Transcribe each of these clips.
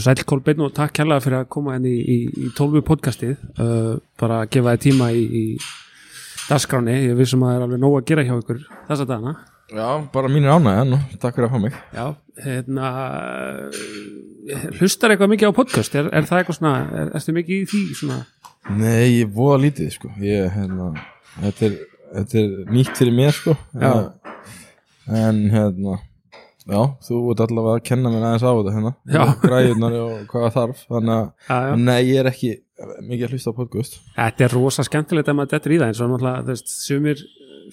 Sæl Kolbeinn og takk kærlega fyrir að koma henni í, í, í 12 podcastið. Uh, bara að gefa þið tíma í, í dagskráni, ég vissum að það er alveg nóg að gera hjá ykkur þessa dagana. Já, bara mínir ánægja nú, takk fyrir að fá mig. Já, hérna hlustar eitthvað mikið á podcast? Er, er það eitthvað svona, er, erstu mikið í því svona? Nei, ég voða lítið sko. Ég, hérna, þetta er, þetta er nýtt fyrir mér sko. Já. En hérna Já, þú ert allavega að kenna mér aðeins á þetta hérna. Já. Græjurnar og hvað þarf Þannig að, nei, ég er ekki mikið að hlusta á podcast. Þetta er rosa skemmtilegt ef maður dettur í það eins og náttúrulega, þú veist, sumir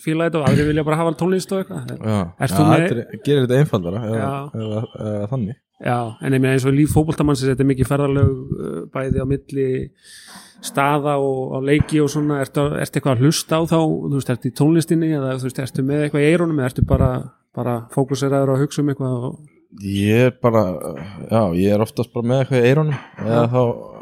fíla þetta og aðri vilja bara hafa tónlist og eitthvað. Já, þetta er, gerir þetta einfaldara eða, eða, eða þannig. Já, en ég meina eins og líf fótboltamannsins þetta er mikið ferðarlög uh, bæði á milli staða og á leiki og svona, ertu, ertu eitthvað að hlusta á þá, þú veist, ertu í tónlistinni eða þú veist, ertu með eitthvað í eyrunum eða ertu bara, bara fókuseraður að hugsa um eitthvað og, Ég er bara, já, ég er oftast bara með eitthvað í eyrunum. Eða þá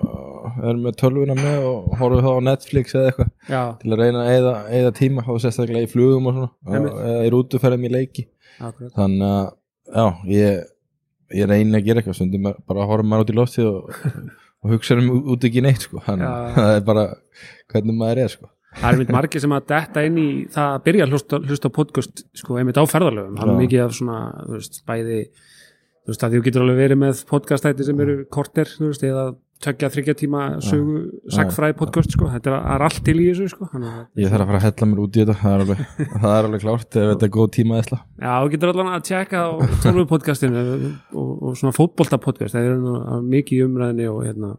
uh, er með tölvuna með og horfum þá á Netflix eða eitthvað já, til að reyna að eyða tíma þá sérstaklega í flugum og svona Einmitt. og- eða í rútuferðum í leiki. Akkurat. Þannig að, já, ég ég reyni að gera eitthvað. Stundum er- bara horfum maður út í loftið og, og hugsa um út ekki neitt sko. Þannig að það er bara hvernig maður er sko Það er mynd margir sem að detta inn í það að byrja að hlusta, hlusta podcast sko, einmitt á ferðarlögum, það er mikið af svona, veist, bæði þú veist, að þú getur alveg verið með podcastæti sem eru korter, þú veist, eða tökja þryggja tíma sögu, sagfræði podcast, sko, þetta er, allt til í þessu, sko, ég þarf að fara að hella mér út í þetta. Það er alveg, það er alveg klárt ef þetta er góð tíma eðsla Já, þú getur allan að tjekka á tólfu podcastinu og, og svona fótbolta podcast það er mikið umræðinni og hérna,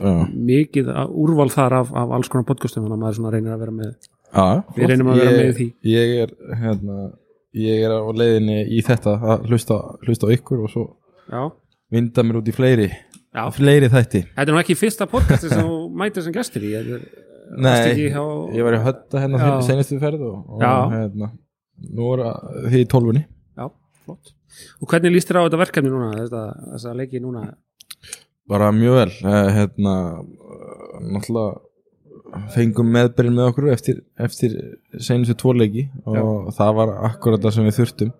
já, mikið að- úrval þar af, af alls konar podcastum þannig að maður svona reynir að vera með já, Við reynum að vera Ég- með í því. ég er hérna ég er á leiðinni í þetta að hlusta, hlusta á ykkur og svo Já, vinda mér út í fleiri já. fleiri þætti. Þetta er nú ekki fyrsta podcasti sem þú mætir sem gestur í er- Nei, hjá... ég var í hötta hérna senastu ferð og, og hérna nú er þið í tólfunni. Já, flott. Og hvernig líst þér á þetta verkefni núna, þetta, þessa leiki núna bara mjög vel. Eh, hérna eh, náttúrulega fengum meðbyrjun með okkur eftir, eftir senustu tvo leiki og það var akkurat það sem við þurftum.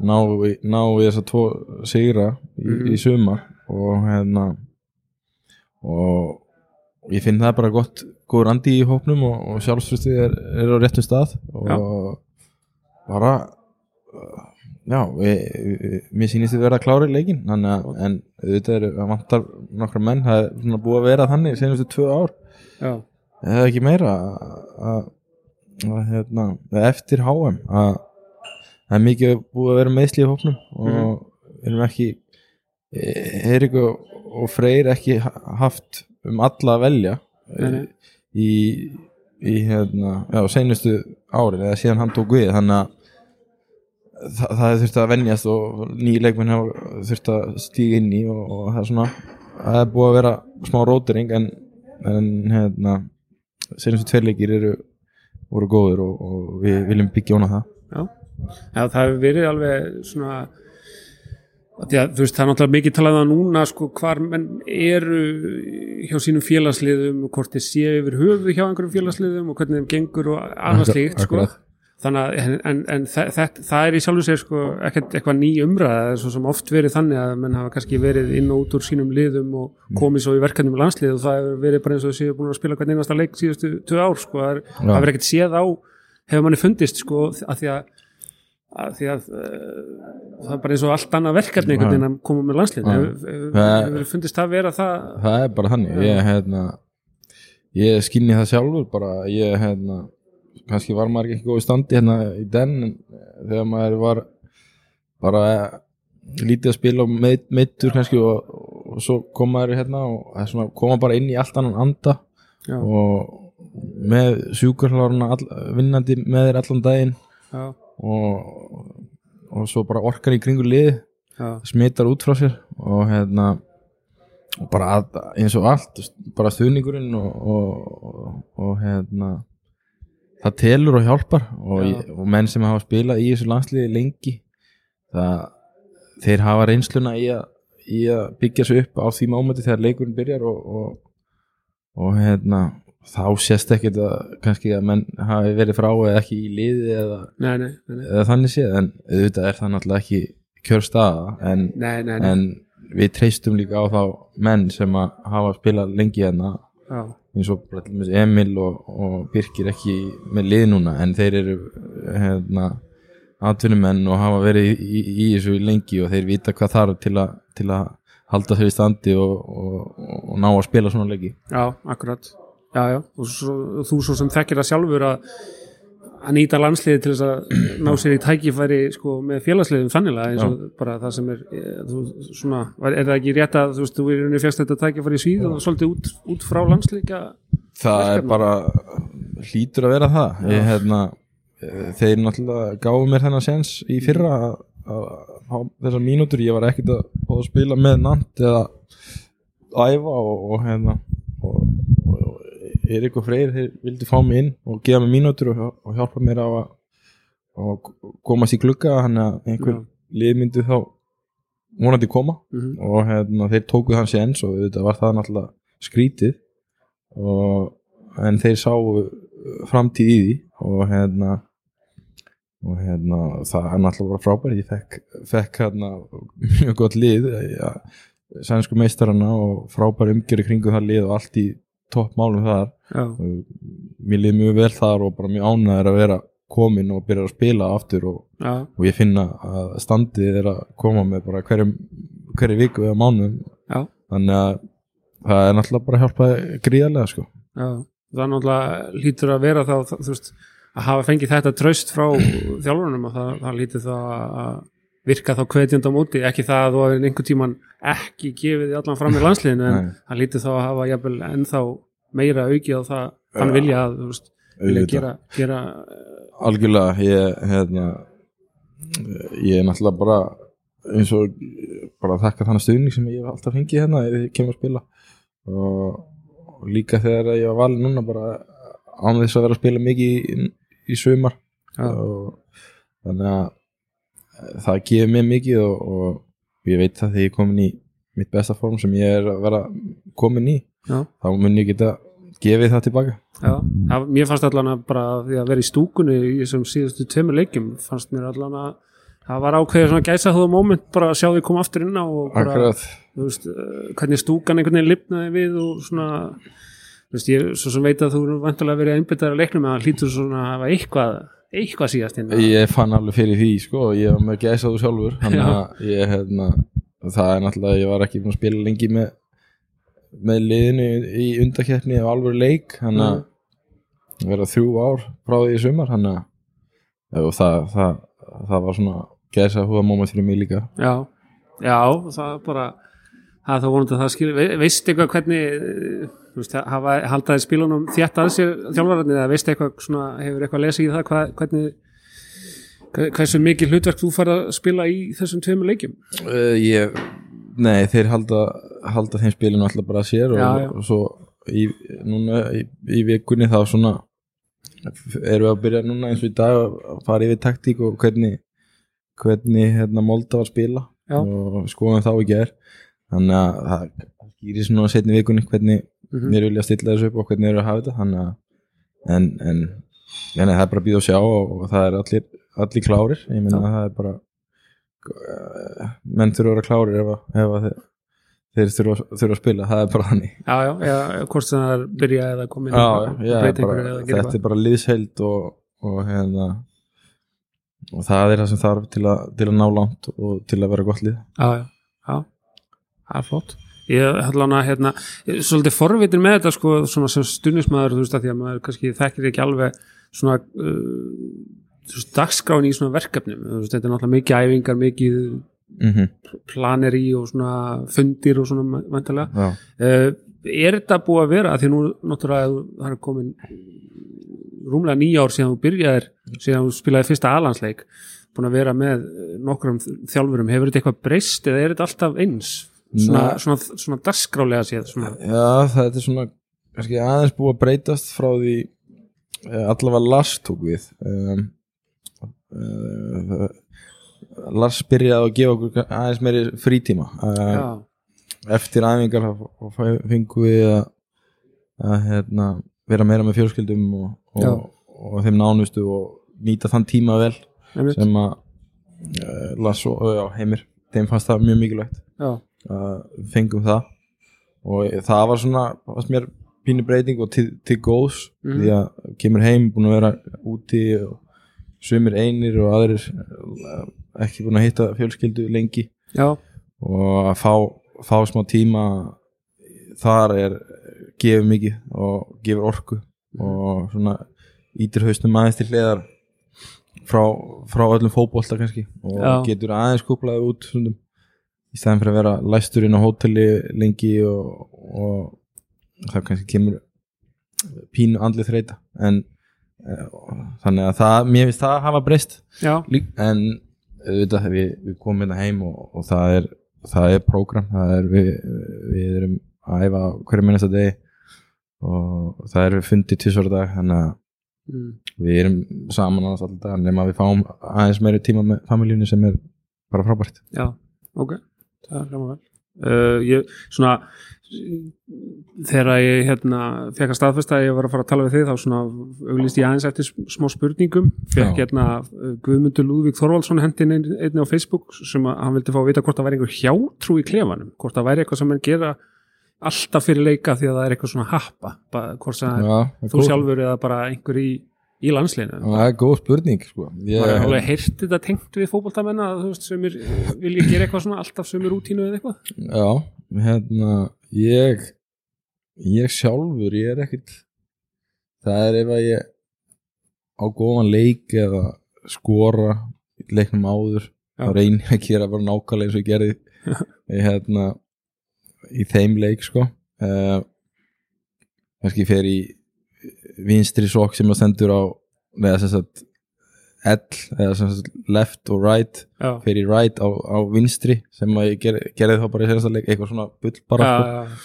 Ná, ná við þessa tvo sigra í, Mhm. í sumar og hérna og ég finn það bara gott góður andi í hópnum og, og sjálfstrustið er, er á réttum stað og bara uh, já, mér sýnist þið klára í leikin þannig að, en auðvitað er að vantar nokkra menn, það er svona búið að vera þannig senustu tvö ár, Já, eða ekki meira að, hérna, eftir HM að það er mikið búið að vera meðsli í hópnum og við erum ekki Eirik og, og Freyr ekki ha- haft um alla að velja Nei, í, í hérna, já, seinustu árin eða síðan hann tók við þannig að það, það þurfti að venjast og hafa þurfti að stíga inn í og, og það er svona það er búið að vera smá rótering en, en hérna seinustu tveirleikir eru voru góður og, og við viljum byggja óna það. Já. Já, það hefur verið alveg svona að þú veist, það er náttúrulega mikið talað um núna sko hvar menn eru hjá sínum félagsliðum og hvort þeir séu yfir höfu hjá einhverjum félagsliðum og hvernig þeim gengur og annað slíkt sko. Þannig að en, en, það, það, það er í sjálfu sér sko ekkert eitthvað ný umræða. Svo sem oft verið þannig að menn hafa kannski verið inn og út úr sínum liðum og Mm. komið svo í verkefnum í landslið og það hefur verið bara eins og séu búin að spila hvern einasta leik síðustu tvö ár sko. Það hefur ekkert séð á hefur manni fundist sko að því að að því að uh, það er bara eins og allt annað verkefni einhvern veginn að koma með landslið Já. hefur, Það- hefur fundist það vera það? Það er bara þannig. Ég, hérna, ég skinni það sjálfur bara. Ég hérna, kannski var maður ekki góð í standi hérna í den en þegar maður var bara lítið að spila og meit, meittur kannski og, og svo kom maður hérna og svona, koma bara inn í allt annan anda já, og með sjúkarhláruna all, vinnandi með þér allan daginn og, og svo bara orkan í kringu lið já, smitar út frá sér og hérna og bara að, eins og allt bara og, og, og hérna það telur og hjálpar og, ég, og menn sem hafa spilað í þessu landsliði lengi það, þeir hafa reynsluna í að, í að byggja sig upp á því mámati þegar leikurinn byrjar og, og, og hérna þá sést ekkert að kannski að menn hafi verið frá eða ekki í liði eða, nei, nei, nei, eða þannig séð en auðvitað er það náttúrulega ekki kjör staða en, en við treystum líka á þá menn sem að hafa spilað lengi hérna já, eins og Emil og, og Birkir ekki með lið núna en þeir eru hérna, atvinnumenn og hafa verið í, í, í þessu lengi og þeir vita hvað þarf til, a, til að halda þeir í standi og, og, og ná að spila svona leiki. Já, akkurat. Já, já, og svo, þú svo sem þekkir það sjálfur að að nýta landsliði til þess að ná sér í tækifæri sko, með félagsliðum þannilega eins og bara það sem er eh, þú, svona, er það ekki rétt að þú veist, þú er fjast þetta tækifæri í síð og svolítið út, út frá landsleika það er Verkefni. bara hlýtur að vera það. Ég, hérna, þeir náttúrulega gáðu mér þennan sens í fyrra að að fá þessar mínútur. Ég var ekkert að, að spila með nant eða æfa og, og hérna og, og Erik og Freyr vildi fá mig inn og gefa mig mínútur og, og hjálpa mér á að, komast í glugga þannig að einhver Já. lið myndi þá vonandi koma. Mm og hérna, þeir tóku hans séns og þetta var það náttúrulega skrítið. Og, en þeir sáu framtíð í því og hérna og hérna það er náttúrulega bara frábært. Ég fekk, fekk hérna mjög gott lið ja, sænsku meistarana og frábæri umgjörði kringu það lið og allt í topp málum þar mér liði mjög vel þar og bara mjög ánæður að vera komin og byrja að spila aftur og og ég finna að standið er að koma með bara hverjum hverju viku eða mánuðum. Já, þannig að það er náttúrulega bara að hjálpa gríðarlega sko. Já. Það er náttúrulega lítur að vera þá þú veist, að hafa fengið þetta traust frá þjálfurunum og það, það lítur þá að virka þá kveðjand á móti ekki það að þú hafið einhvern tíman ekki gefið allan fram í landsliðinu en það lítur þá að hafa jafnvel ennþá meira aukið á það þann vilja að veist, vilja gera, gera algjörlega ég hérna ég er náttúrulega bara eins og bara þakka þannig stuðning sem ég hef alltaf fengið hérna ef ég kemur að spila. Og, og líka þegar ég var valið núna bara án þess að vera að spila mikið í, í sumar. Já. og þannig að eh, það gefur mér mikið og, og ég veit það þegar ég er komin í mitt besta form sem ég er að vera komin í já, þá mun ég geta gefið það tilbaka. Já, það, mér fannst allan að bara því að vera í stúkunni í þessum síðustu tveimur leikjum fannst mér allan að það var ákveðið svona gæsa þú moment bara að sjá því koma aftur inn á og bara akkurat. þú veist, eh, hvernig stúkan einhvern veginn lifnaði við og svona þú veist, ég svo sem veit að þú vantulega verið að einbytta að leiknum það hlýtur svona að hafa eitthvað eitthvað síðast inn Ég fann alveg fyrir því sko og ég var með gæsa þú sjálfur þannig að ég hérna það er náttúrulega, ég var ekki búin að spila lengi með með liðinu í undakeppni af alveg leik þannig að Mm. vera þrjú ár frá því í sumar þannig að það, það, það var svona gæsa húða móment fyrir mig líka. Já, já, það er bara það er þá vonandi að það skilur ve veist eitthvað hvernig veist, hafa, haldaði spilunum þétt að sér þjálfararnir eða veist eitthvað svona, hefur eitthvað lesið í það hvað, hvernig hve- hversu mikið hlutverk þú fara að spila í þessum tveimur leikjum uh, ég, Nei, þeir halda, halda þeim spilinu alltaf bara að sér og, Já, já. og svo í, núna í, í vikunni þá svona erum við að byrja núna eins og í dag að fara yfir taktík og hvernig hvernig hérna Molda var að spila Já. og skoðum þá í ger þannig að það skýri svona setni vikunni hvernig Mhm. þeir vilja stilla þessu upp og hvernig eru að hafa þetta að en, en, en það er bara að býða og sjá og, og það er allir, allir klárir. Ég meina Já. að það er bara eh, menn þurfa að vera klárir ef, ef þeir, þeir þurfa, þurfa að spila. Það er bara þannig. Já, já, hvort sem það er byrja eða gera þetta er bara liðsheld og, og hérna og það er það sem þarf til að, til að ná langt og til að vera gott lið. Já, já, já, það er flott ég hana hérna ég svolítið forvitin með þetta sko sem stundismæður þú veist að því að maður kannski þekkir ekki alveg svona uh, dagskráin í svona verkefnum. Veist, þetta er náttúrulega mikið æfingar mikið mm -hmm. planeri og svona fundir og svona vantilega uh, er þetta búið að vera að því nú náttúrulega það er komin rúmlega nýja ár síðan þú byrjaðir síðan þú spilaði fyrsta alansleik búin að vera með nokkrum þjálfurum. Hefur þetta eitthvað breyst eða er þetta alltaf eins svona, Nei. svona, svona dagskrálega séð svona. já það er svona kannski aðeins búið að breytast frá því eh, allavega Lars tók við. Um, uh, Lars byrjaði að gefa okkur aðeins meiri frítíma. Uh, eftir æfingar þá fengum við að, að hérna, vera meira með fjölskyldum og, og, og þeim nánustu og nýta þann tíma vel einmitt, sem að uh, Lars og já, heimir þeim fannst það mjög mikilvægt. Já, fengum það. Og það var svona varst mér pínu breyting og til, til góðs Mhm. því að kemur heim búin að vera úti og sumir einir og aðrir uh, ekki búin að hitta fjölskyldu lengi. Já, og að fá, fá smá tíma þar er gefur mikið og gefur orku og svona ítir hausnum aðeins til hliðar frá, frá öllum fótbolta kannski og Já. getur aðeins kúplaði út stundum, í staðin fyrir að vera læstur inn á hóteli lengi og, og það kannski kemur pínu andlið þreita en eh, þannig að það, mér finnst það að hafa breyst. En auðvitað við, við komum hérna heim og, og það er það er prógram, það er við, við erum að æfa hverju minnasta degi og það er fundið tvisvara dag þannig að mm, við erum saman annars alltaf nema við fáum aðeins meiri tíma með familíunni sem er bara frábært. Já, ok það er hljóma vel uh, ég, svona þegar ég hérna fekk að staðfesta að ég var að fara að tala við þig þá svona auglýst ég aðeins eftir sm- smá spurningum. Fekk Já. hérna Guðmundur Lúðvík Þorvaldsson hendin einni á Facebook sem að hann vildi fá að vita hvort það væri einhver hjátrú í klefanum. Hvort það væri eitthvað sem hann gera alltaf fyrir leika því að það er eitthvað svona happa hvort það er þú sjálfur eða bara einhver í, í landsliðinu það er góð spurning sko. ég, maður er alveg heyrt þetta tengt við fótboltamenn að þú veist sömur vilja gera eitthvað svona alltaf sömur rútínu eða eitthvað já, hérna ég ég sjálfur, ég er ekkit það er ef að ég á góðan leik eða skora leiknum áður Já. þá reynir ég að gera bara nákvæmlega eins og ég gerði í, hérna, í þeim leik sko uh, kannski fer í vinstri sokk sem að stendur á eða sem sagt L eða sem sagt left og right já, í right á, á vinstri sem að ég ger, gerði þá bara í senasta leik eitthvað svona bull bara sko.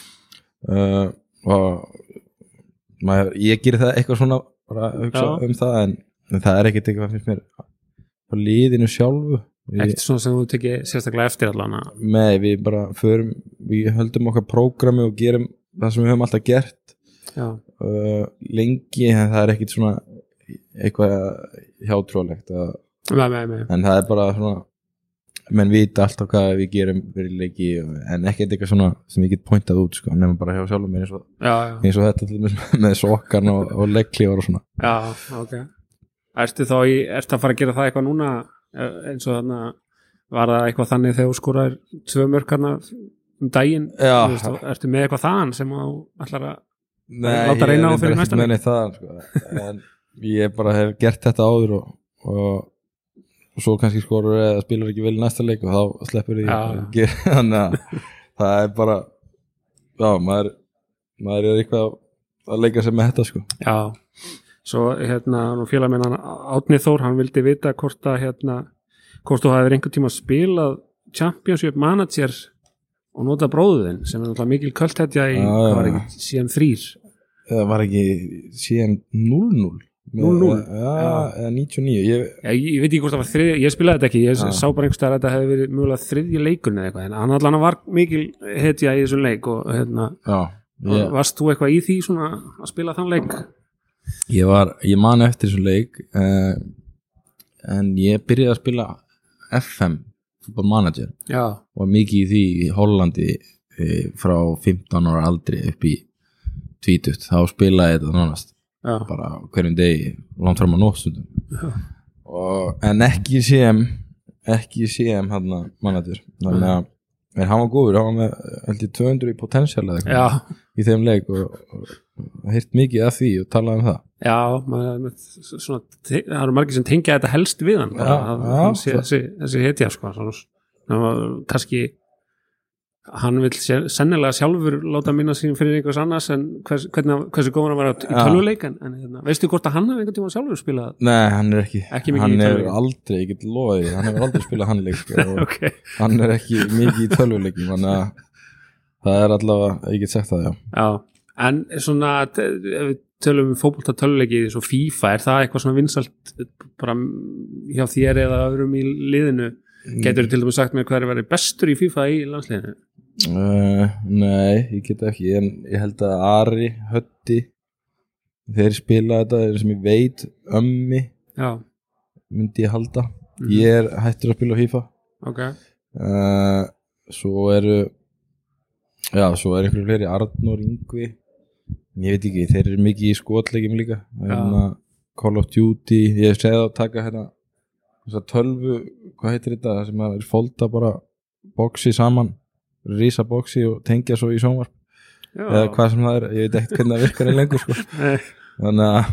uh, og maður, ég gerir það eitthvað svona bara að hugsa Já. um það en, en það er ekkert eitthvað finnst mér á liðinu sjálfu ekkert svona sem þú tekið sérstaklega eftir allan með við bara förum við höldum okkar prógrami og gerum það sem við höfum alltaf gert uh, lengi en það er ekkert svona eitthvað hjátrúlegt að, með, með, með. en það er bara svona menn vita alltaf hvað við gerum fyrir leiki en ekkert eitthvað svona sem ég get pointað út sko, nefnum bara hjá sjálfum mér eins og, já, já, eins og þetta dæmis með sokkan og, og legglífar og svona. Já, ok. Ertu þá í, ertu að fara að gera það eitthvað núna eh, eins og þannig var það eitthvað þannig þegar þú skorar tvö mörkarna um daginn? Ertu með eitthvað þaðan sem þú ætlar að Láta reyna á ég fyrir næsta neitt það sko. en ég bara hef gert þetta áður og, og, og svo kannski skorur eða spilar ekki vel í næsta leik og þá sleppur að gera- þannig að það er bara já, maður, maður er eitthvað að leika sér með þetta sko. Já, svo hérna nú félag minn hann Átni Þór hann vildi vita hvort að hérna hvort þú hafðir einhvern tíma spilað Championship Manager og nota bróðuðinn sem er náttúrulega mikil kvöldhetja í hvað var ekki síðan þrýr það var ekki síðan 0-0 Með- 0-0? já, Já. eða 99 ég, Já, ég, veit ekki hvort það var þriðja, ég spilaði þetta ekki ég Já. sá bara einhverstað að þetta hefði verið mjögulega þriðji leikurinn eða eitthvað, en hann allan var mikil hetja í þessum leik og hérna ég, varst þú eitthvað í því svona að spila þann leik? ég var ég man eftir þessu leik uh, en ég byrjaði að spila FM Football Manager. Já, og mikið í því í Hollandi e, frá 15 ára aldri upp í 20, þá spilaði þetta nánast já, bara hverjum degi langt fram á nóttstundum. En ekki CM ekki CM hann manager. Þannig að en hann var góður, hann var með held ég 200 í já, í þeim leik og, og, hýrt mikið af því og talaði um það. Já maður, svona, það eru margir sem tengja þetta helst við hann bara, Já, að já, sé, þessi, þessi hetja sko, svona, svona, kannski hann vil sennilega sjálfur láta minna sín fyrir einhvers annars en hvers, hvernig, hversu góður hann var í tölvuleik en, hérna, veistu hvort að hann hefði einhvern tíma sjálfur spilað? Nei, hann er ekki, Ekki hann er aldrei, ég get loðið hann hefur aldrei spilað hann leik sko, og ok, hann er ekki mikið í tölvuleikum þannig að það er allavega, ég get sagt það já. Já en svona, ef við tölum um fótbolta tölvuleiki eins og FIFA, er það eitthvað svona vinsalt bara hjá þér eða öðrum í liðinu? Getur til dæmis sagt mér hvað er verið bestur í FIFA í landsliðinu? Uh, nei, ég get ekki. En ég held að Ari, Hötti þeir spila þetta þeir sem ég veit, ömmi já, myndi ég halda. Mhm. ég er hættur að spila FIFA. Ok. Uh, svo eru Já, svo er einhverju fleiri Arnur Ingvi Ég veit ekki, þeir eru mikið í skotleikjum líka hérna, Call of Duty Ég hef segið að taka hérna tölvu, hvað heitir þetta sem að er folda bara boxi saman rísa boxi og tengja svo í sjónvarp já, eða hvað sem það er, ég veit ekkert hvernig það virkar í lengur sko. Þannig að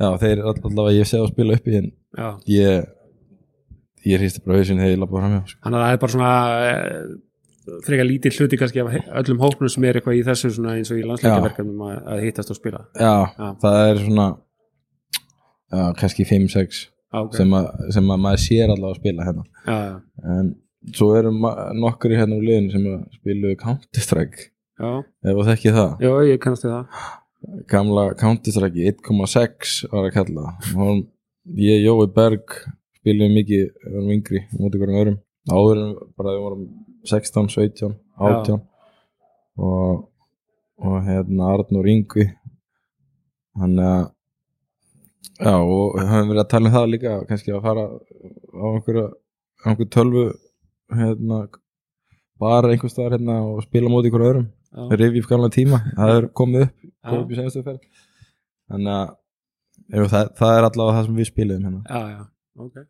já, þeir er allavega ég sé að spila upp í en já. ég ég hristi bara hausinn þegar ég lappa fram hjá sko. þannig að það er bara svona eh, frekar lítið hluti kannski af öllum hópnum sem er eitthvað í þessu eins og í landsleikjaverkefnum að, að hittast og spila. Já, Já. það er svona já, kannski 5-6 Já, ok. sem, sem að maður sér allavega að spila hérna. Já, en svo eru í hérna úr liðinu sem spilu Counter-Strike. Ef þú þekkið það. Já, ég kannast við það. Gamla Counter-Strike 1.6 var að kalla. Það og ég, Jói Berg spilum mikið, við vorum yngri móti hverjum öðrum, áður en bara við vorum 16, 17, 18 og og hérna Arnur Yngvi hann að já og við höfum verið að tala um það líka kannski að fara á einhverja á einhver tölvu hérna bara einhver staðar hérna og spila móti hverju öðrum. Já, rifið gamla tíma, það er komið upp komið upp í senstu ferð. Þannig að það, það er allavega það sem við spilum hérna. Já, já, ok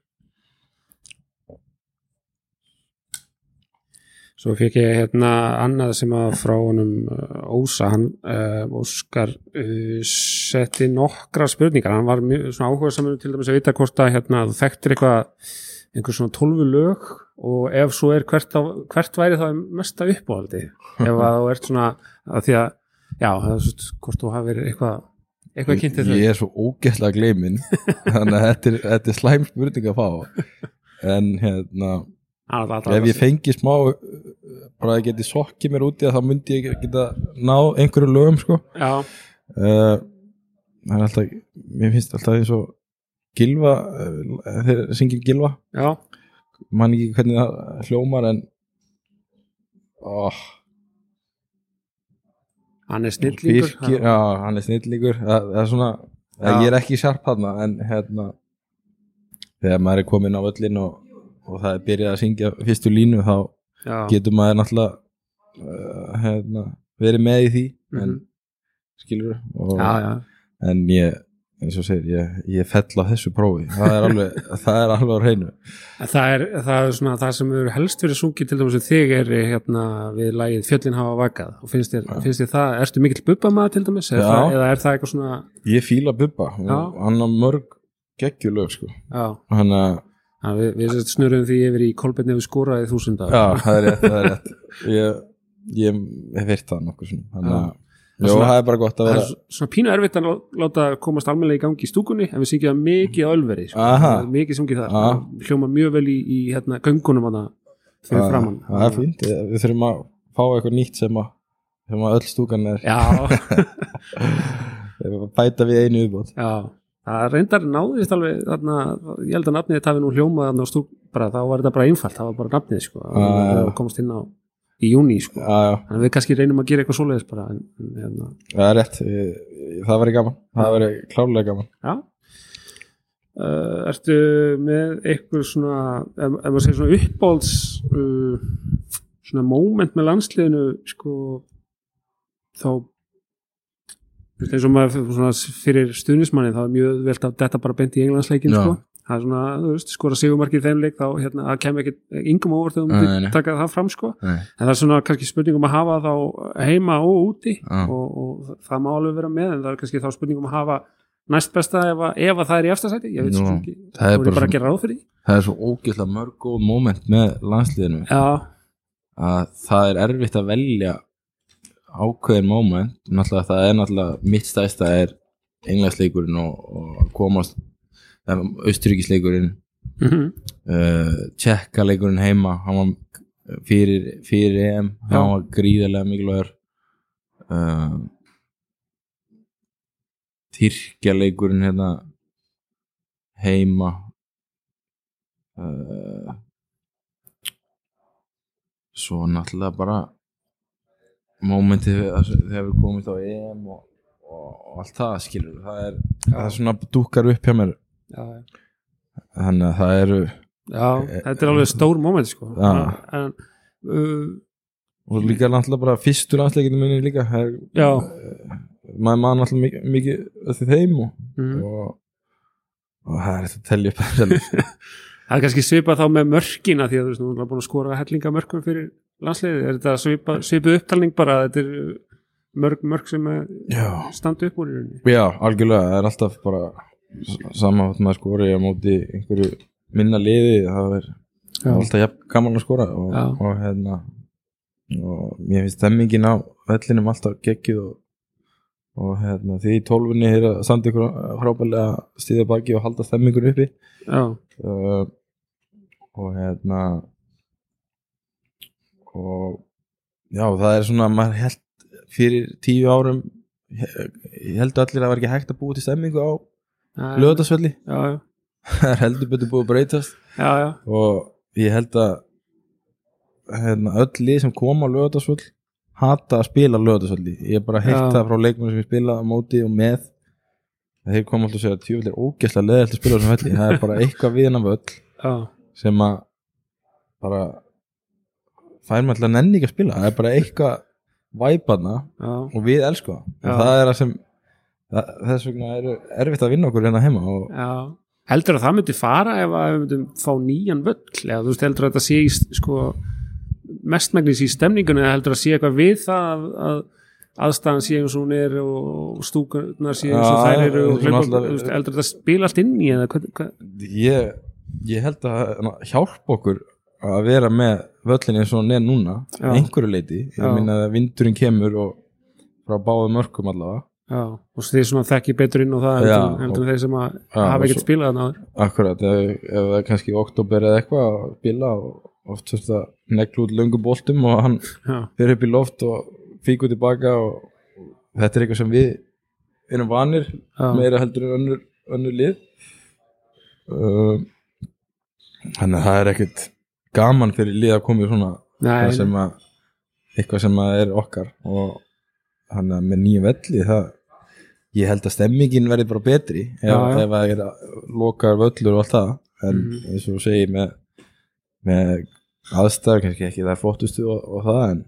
Svo fekk ég hérna annað sem að frá honum uh, Ósa, hann uh, Óskar uh, setti nokkra spurningar, hann var mjög svona áhuga saman til dæmis að vita hvort að hérna þú þekktir eitthvað, einhver svona tólfu lög og ef svo er hvert, á, hvert væri það mesta uppáhaldi? Ef að þú ert svona að því að, já, það er svona hvort þú hafi verið eitthvað eitthvað kynntið þau ég er svo ógæslega gleimin þannig að þetta er, þetta er slæm spurning að fá. En hérna ef ég fengi smá uh, bara að geti sokkið mér úti þá myndi ég geta ná einhverju lögum sko. Uh, það er alltaf mér finnst alltaf eins og Gilva uh, þeir syngja Gilva já, man ekki hvernig það hljómar en oh, hann er snillíkur já, hann er snillíkur það, það er svona, ég er ekki sjarp hann en hérna þegar maður er komin á öllin og, og það er byrjað að syngja fyrstu línu þá já, getur maður náttúrulega uh, hérna, verið með í því en Mhm. skilur og, já, en ég eins og segir, ég, ég fell á þessu prófi. Það er alveg, það er alveg á hreinu. En Það er, það er svona það sem eru helst verið sungið til dæmis að þig er hérna við lagið Fjöllin hafa vakað. Og finnst þér, finnst þér það, ertu mikill bubbamaður til dæmis? Eða, eða er það eitthvað svona ég fíla Bubba, hann á mörg geggjulög sko. Hann að já við, við snurðum því yfir í kolbeinni við skóraði þúsunda Já, það er rétt, það er rétt. Ég, ég hef veirt það nokkuð svona Þannig að, Það jó, það er bara gott að það vera er svona pínu erfitt að lá- láta komast almennilega í gangi í stúkunni en við syngjum það mikið á ölveri sko. Það mikið sungið þar, Aha. Það hljóma mjög vel í, í hérna, göngunum hana fyrir Það- framann Það er fínt, Ég- við þurfum að fá eitthvað nýtt sem að sem að öll stúkan er. Já, bæta við einu uppbót Já, það reyndar náðist alveg þarna, ég held að nafnið þetta hafi nú hljómað þarna á stúk, bara, þá var þetta bara einfalt það var bara nafnið, sko, já, já. það komast inn á í júni, sko, þannig að við kannski reynum að gera eitthvað svoleiðis bara, en, en hérna, það er rétt Það væri gaman, það væri klárlega gaman. Já. Uh, Ertu með eitthvað svona, ef, maður segir svona uppbólds uh, svona moment með landsliðinu, sko þá eins og maður fyrir stuðnismanni þá er mjög velt að þetta bara beint í englandsleikin sko. það er svona, þú veist, skora sigumarkið þeim leik þá hérna, kemur ekki yngum óvart þegar myndir nei. taka það fram sko. Nei. en það er svona kannski spurningum að hafa þá heima og úti Já. og, og það má alveg vera með en það er kannski þá spurningum að hafa næst besta ef, að, ef að það er í efstasæti ég veit Nú, svo ekki, það voru bara bara að gera ráð fyrir Það er svo ógeðslega mörg góð moment með landsliðinu að það er erfitt að velja ákveðin moment. Náttúrulega það er náttúrulega mitt stæsta er englandsleikurinn og, og komast austuríkisleikurinn mm uh, tjekkaleikurinn heima hann var fyrir, fyrir EM Já. hann var gríðarlega mikilvægur. Uh, Tyrkjaleikurinn hérna heima. Uh, svo náttúrulega bara mómentið þegar við komum á EM og, og, og allt það skilur það er, það er svona dúkar upp hjá mér já, þannig að það eru já, þetta er alveg stór moment sko. Já. en uh, og líka náttúrulega bara fyrstu landsleikinu minni líka það er, já, maður maður náttúrulega mikið, mikið eftir þeim og, mm. og, það er þetta að telja upp sko. það er kannski svipað þá með mörkina því að þú veist, nú er búin að skora hellinga mörkum fyrir landsliðið, er þetta svipað, svipað upptalning bara, þetta er mörg mörg sem já, standa upp úr í rauninni? Já, algjörlega það er alltaf bara saman að maður skori á móti einhverju minna liði það er, er alltaf jafn gaman að skora og, Já. og hérna og mér finnst stemmingin á vellinum alltaf geggjuð og, og hérna því í tólfunni er að standa ykkur frábælega stíða baki og halda stemmingur uppi. Já, uh, og hérna og já það er svona maður held fyrir tíu árum ég held allir að það var ekki hægt að búa til stemmingu á löðarsvelli það er heldur betur búið að breytast. Já, já, og ég held að hérna, öll lið sem koma á lögadagsvöll hata að spila lögadagsvöldi ég er bara heilt það frá leikmennu sem ég spila á móti og með. Þeir koma alltaf að segja að tjóðlega ógeðslega leðilt að spila á þessum velli. Það er bara eitthvað við hennar völl já, sem að bara fær maður alltaf nenni ekki að spila. Það er bara eitthvað væpaðna og við elsku það. Og það er að sem það, þess vegna er erfitt að vinna okkur hérna heima og heldur að það myndi fara ef að við myndum fá nýjan völl? Eða þú veist heldur að þetta sé í, sko, mestmægnis í stemningunni? Eða heldur að sé eitthvað við það að, að aðstæðan sé eins og hún er og stúkunar sé eins og þær eru heldur að þetta spila allt inn í eða hvað, hvað, ég, ég held að hjálpa okkur að vera með völlin eins og er núna Já. einhverju leiti, ég Já. minna að vindurinn kemur og frá báðum mörkum allavega. Já, og því svona þekki betur inn og það Já, heldur, heldur og- þeir sem að hafa og ekkert spilað þannig akkurat, ef, það er kannski oktober eða eitthvað að spila og oft þurft að neglu út löngu boltum og hann fyrir upp í loft og fíku tilbaka og þetta er eitthvað sem við erum vanir meira heldur en önnur, önnur lið. Uh, þannig að það er ekkert gaman fyrir lið að koma í svona nei, sem að eitthvað sem að er okkar. Og hann að með nýju velli það ég held að stemmingin verði bara betri ef, Já, já. ef það er lokar völlur og allt það. En Mhm. eins og þú segir með, með aðstæður kannski ekki það flottustu og, og það en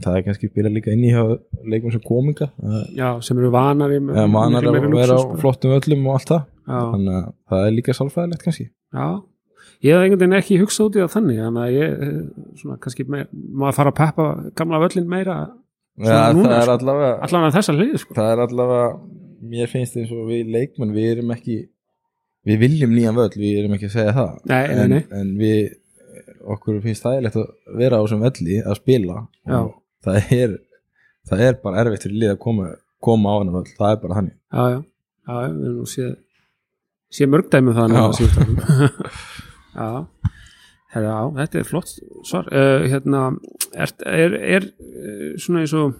það er kannski spila líka inn í hjá leikum sem kominga já, sem eru vanari með- er manar að vera á bara. flottum völlum og allt það. Já, þannig að það er líka sálfæðilegt kannski. Já ég hef einhvern veginn ekki hugsað út í það þannig þannig að ég, eh, svona, kannski meir, maður fara að peppa gamla völlin meira ja, núna, það sko. allavega allan að þessa hlið, sko. Það er allavega mér finnst eins og við leikmenn við erum ekki við viljum nýjan völl, við erum ekki að segja það. Nei, en, nei. en við okkur finnst þægilegt að vera á þessum velli að spila. Og það er það er bara erfitt fyrir lið að koma, koma á hennar völl, það er bara þannig. Já, já, já, já, séð séð mörgdæmi það Já. já. Já, þetta er flott svar. Uh, hérna, er, er, er uh, svona eins og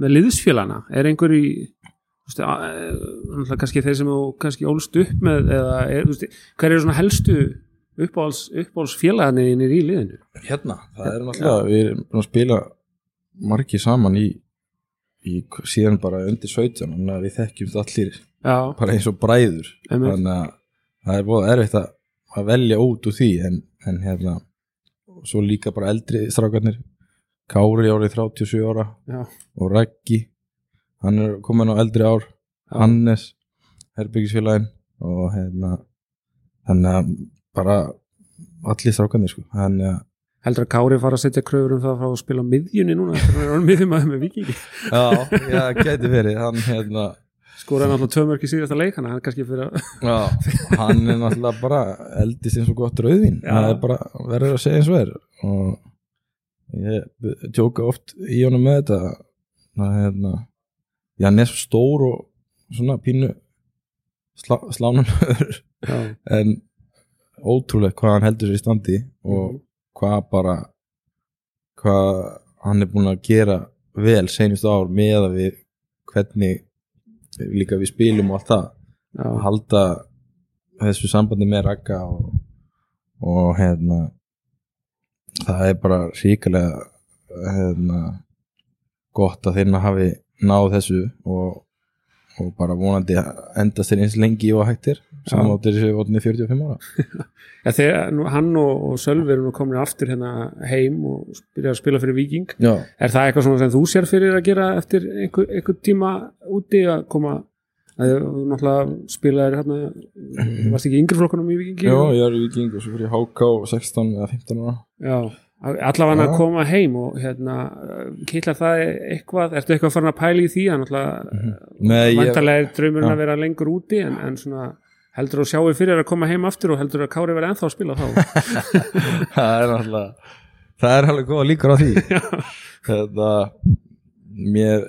með liðsfélana, er einhver í þú veist, uh, kannski þeir sem þú kannski ólst upp með eða er, þú veist, hver eru svona helstu uppáhalds, uppáhalds félagarnir í liðinu? Hérna, það er náttúrulega við erum að spila margir saman í, í síðan bara undir 17 þannig að við þekkjumst allir já, bara eins og bræður. Einmitt. þannig að það er búin erfitt að, að velja út úr því en, en hérna svo líka bara eldri strákarnir Kári árið 37 ára já, og Raggi hann er komin á eldri ár Já. Hannes, Herbyggisfélagin og hérna þannig að bara allir strákarnir sko. Þannig að heldur að Kári fara að setja kröfur um það að fá að spila á miðjunni núna, þetta er orðin miðjum að með vikingi já, já, geti verið. Hann hérna skoraði náttúrulega tvö mörg í síðasta leik hann er kannski fyrir að hann er náttúrulega bara eldist eins og gott rauðvín Já. það er bara verður að segja eins og er og ég tjóka oft í honum með þetta að hérna já, hann er svo stór og svona pínu slá, slánanur já, en ótrúlega hvað hann heldur sér í standi og Mhm. hvað bara hvað hann er búin að gera vel seinustu ár með að við hvernig líka við spilum og allt það. Já, að halda þessu sambandi með Ragga og, og hérna það er bara ríkilega hérna gott að þeirna hafi náð þessu og, og bara vonandi endast þeir eins lengi og hættir saman áttir þessi votni 45 ára. Ja, þegar nú, hann og, og Sölvi eru nú komin aftur hérna heim og byrja að spila fyrir Viking Já, er það eitthvað sem þú sér fyrir að gera eftir einhver, einhver tíma úti að koma að þú náttúrulega spilaðir hérna varst ekki yngri flokkunum í Vikingi Já ég er í Viking og svo fyrir HK 16 eða 15 ára. Já, allavega að koma heim og hérna, kýtlar það eitthvað, ertu eitthvað farin að pæla í því? Að vantarlega er draumurinn að vera lengur úti en, en svona, heldur þú sjáu fyrir að koma heim aftur og heldur þú að Kári verði ennþá að spila þá? Það er alltaf það er alveg góða líkur á því. Þetta mér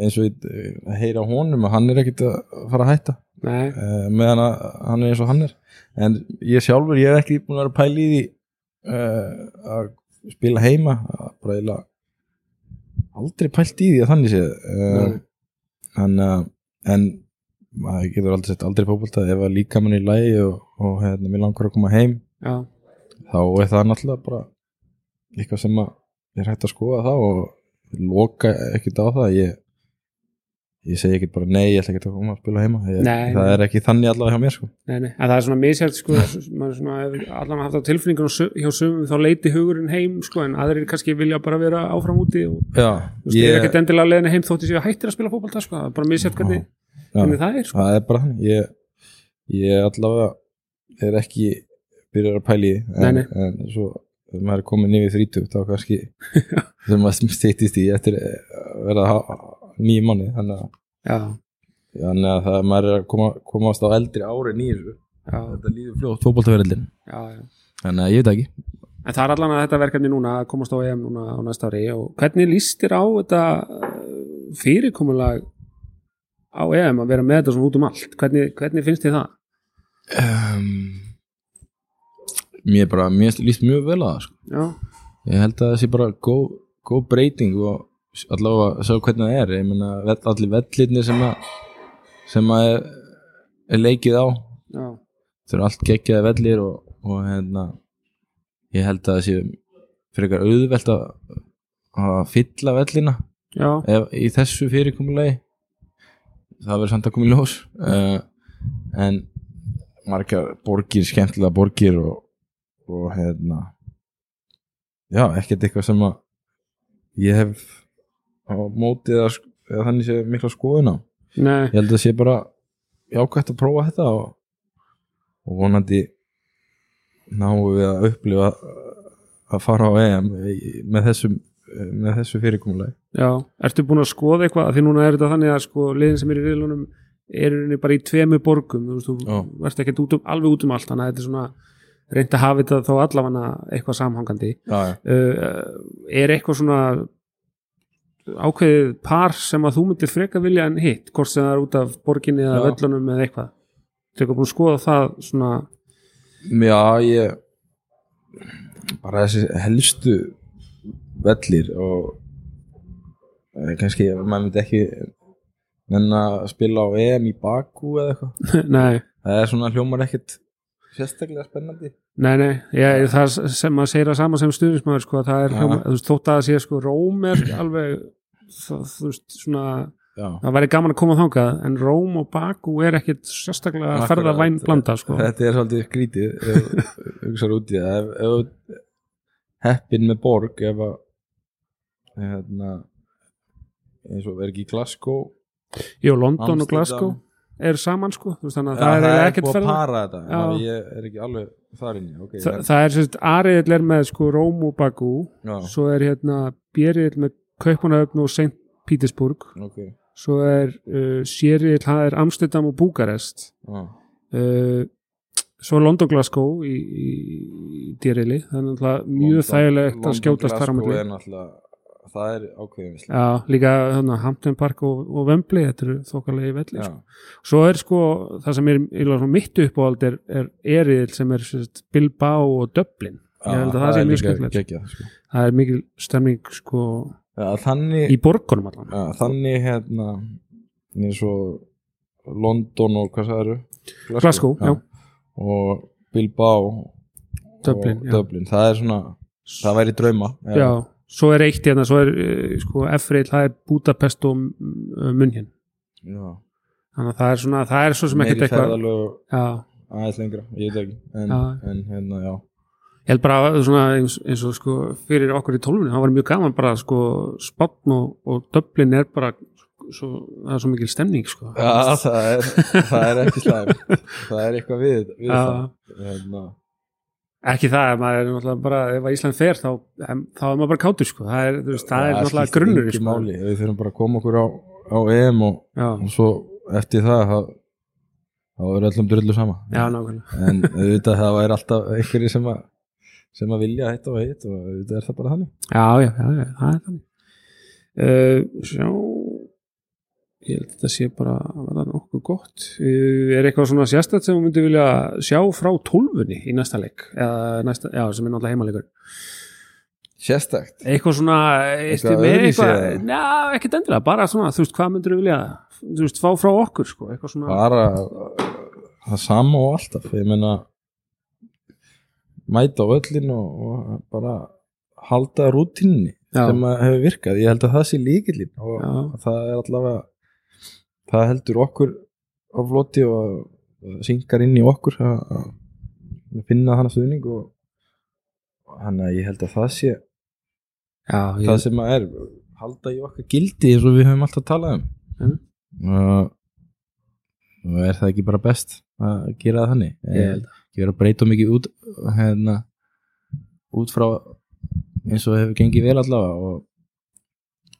eins og ég eh, heyra honum að hann er ekkit að fara að hætta. Nei, uh, meðan að hann er eins og hann er. En ég sjálfur, ég er ekki búin að vera að pæla í því að spila heima bara eiginlega aldrei pælt í því að þannig séð. En, uh, en maður getur aldrei sett aldrei fótbolta. Ef að líka mann í lægi og, og hérna, mér langar að koma heim já, þá er það náttúrulega bara eitthvað sem að ég er hægt að skoða það og loka ekkert á það. Ég, ég segi ekkert bara nei, ég ætla ekki að koma að spila heima ég, Nei, það nei. er ekki þannig allavega hjá mér sko. nei, en það er svona misjært sko, allan haft á tilfinningun hjá sumum þá leiti hugurinn heim sko, en aðrir kannski vilja bara vera áfram úti og þú er ekkert endilega leiðin heim þótti séu hættir að spila fótbolta sko, það er bara misjært hvernig, hvernig það er sko. það er bara þannig ég, ég allavega er ekki byrjar að pæli en, en svo ef maður er komin yfir 30 þá kannski sem maður stýttist í eftir að vera nýjum manni þannig að Þannig að það maður er að koma, komast á eldri ári nýjur já, Þetta líður fljótt. Já Þannig að ég veit ekki. En það er allan að þetta verkefni núna komast á EM núna á næsta ári og hvernig líst þér á þetta uh, fyrirkomulag á EM að vera með þetta svona út um allt? Hvernig, hvernig finnst þér það? um, Mér bara, mér líst mjög vel að það sko. Ég held að það sé bara góð breyting og allavega að sjá hvernig það er Ég meina allir vellirnir sem að sem að er, er leikið á. Já, Það eru allt geggjaði vellir og, og hérna ég held að það sé fyrir eitthvað auðvelt að, að fylla vellina ef, í þessu fyrirkomulegi það verður samt að koma í ljós. Uh, en margar borgir, skemmtilega borgir og, og hérna já, ekkert eitthvað sem að ég hef á mótið sk- eða þannig sé mikla skoðun á. Nei, ég held að sé bara jákvæmt að prófa þetta og, og vonandi náum við að upplifa að fara á EM með þessu, með þessu fyrirkomulegi já. Ertu búin að skoða eitthvað, því núna er þetta þannig að sko liðin sem er í riðlunum eru bara í tvemu borgum, þú veist, þú verðst ekkert út um, alveg út um allt, þannig að þetta er svona reynd að hafa þetta þá allavega eitthvað samhangandi. Já, já. uh, er eitthvað svona ákveðið par sem að þú myndir freka vilja en hitt, hvort sem það er út af borginni eða völlunum eða eitthvað. Þú eitthvað búin að skoða það svona Já, ég bara þessi helstu vellir og eh, kannski maður myndi ekki menna að spila á EM í Baku eða eitthvað. Það er svona hljómar ekkit sérstaklega spennandi nei, nei ég, það sem maður segir að sama sem stuðnismæður sko, það er hljóma, þú veist, þótt að það sé sko Róm er alveg það, þú veist, svona Já, það væri gaman að koma þangað en Róm og Baku er ekkit sérstaklega Akkurat. ferða væn blanda sko. þetta er svolítið skrítið ef hugsaður út í það. Heppin með borg ef að hérna eins og verður ekki í Glasgow Jú, London og Amsterdam. Glasgow er saman sko, þú veist, þannig að Já, það er er ekkit búið að ferða para þetta. Ég er ekki alveg þar inni okay, Þa, það er sérst Ariðil er með sko Róm og Baku já, svo er hérna Bjeriðil með Kaupanöfn og St. Petersburg. Ok. Svo er uh, Sériðil, það er Amsterdam og Búkarest. Já. uh, svo London Glasgow í, í, í dýrili það er náttúrulega mjög London- þægilegt að London skjótast þar á Glasgow milli. er náttúrulega það er ákveðin Já, líka Hampton Park og, og Wembley, þetta eru þokkalegi velli já, sko. svo er sko, það sem er mitt uppáhald er, er Eriðil sem er sérst, Bilbao og Dublin. Ég held að það, sé er mjög skemmtilegt. sko. það er mikil stemning sko já, þannig, í borgunum allan. Já, þannig hérna eins og London og hvað sagður Glasgow, já. og Bilbao Dublin, og já. Dublin. Það er svona, það væri drauma já, svo er eitt hérna svo er uh, sko Efril, það er Budapest og uh, Munchen já. þannig að það er svona, það er svo sem ekkert eitthvað aðeins lengra, ég veit ekki. En, en hérna, já. Ég held bara svona eins, eins og sko fyrir okkur í tólfunni, það var mjög gaman bara sko spátn og, og döblin er bara svo, það er svo mikil stemning sko. Já, það er, það er ekki slæm það er eitthvað við, við Já. það. Hérna, ekki það, maður er náttúrulega bara ef Ísland fer þá, þá er maður bara kátur sko, það er, veist, það er náttúrulega skiptir grunnur sko. við þurfum bara að koma okkur á, á EM og, og svo eftir það þá er öllum drullu sama. Já, en auðvitað það er alltaf einhverju sem að sem að vilja hitt og hitt og auðvitað er það bara þannig. Já, já, já, já, það er þannig. Uh, sjá ég held að þetta sé bara að verða nokkuð gott uh, er eitthvað svona sérstætt sem þú myndi vilja sjá frá tólfunni í næsta leik eða næsta, já, sem er náttúrulega heimalegur Sérstakt eitthvað svona eitthvað, Eitthvað með öðruvísi eitthvað, eða? já, ekkert endilega, bara svona þú veist, hvað myndir þú vilja þú veist, fá frá okkur, sko, eitthvað svona bara það sama og alltaf ég meina mæta á öllin og, og bara halda rútinni Já. sem hefur virkað, ég held að það sé líkillin og Já. það er allavega það heldur okkur á floti og syngar inn í okkur að, að finna þannig stuðning og hann að ég held að það sé já, ég, það sem að er halda í okkar gildi eins og við höfum alltaf talað um Mhm. og, er það ekki bara best að gera það þannig ekki vera að breyta mikið út hérna, út frá eins og hefur gengið vel allavega og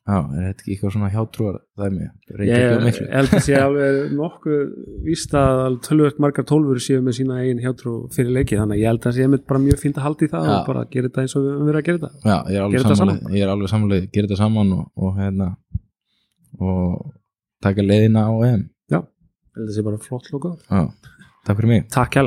já, er þetta ekki eitthvað svona hjátrúar dæmi, ég, held að sé alveg nokkuð víst að tölvöld margar tólfur séu með sína eigin hjátrú fyrir leiki þannig að ég held að sé einmitt bara mjög fínt að halda í það Já. og bara gera þetta eins og við höfum verið að gera þetta. Já, ég er alveg samanlega ég er alveg samanlega, gera þetta saman og, og hérna og taka leiðina á EM. Ég held að sé bara flott loka já, takk fyrir mig. Takk hjá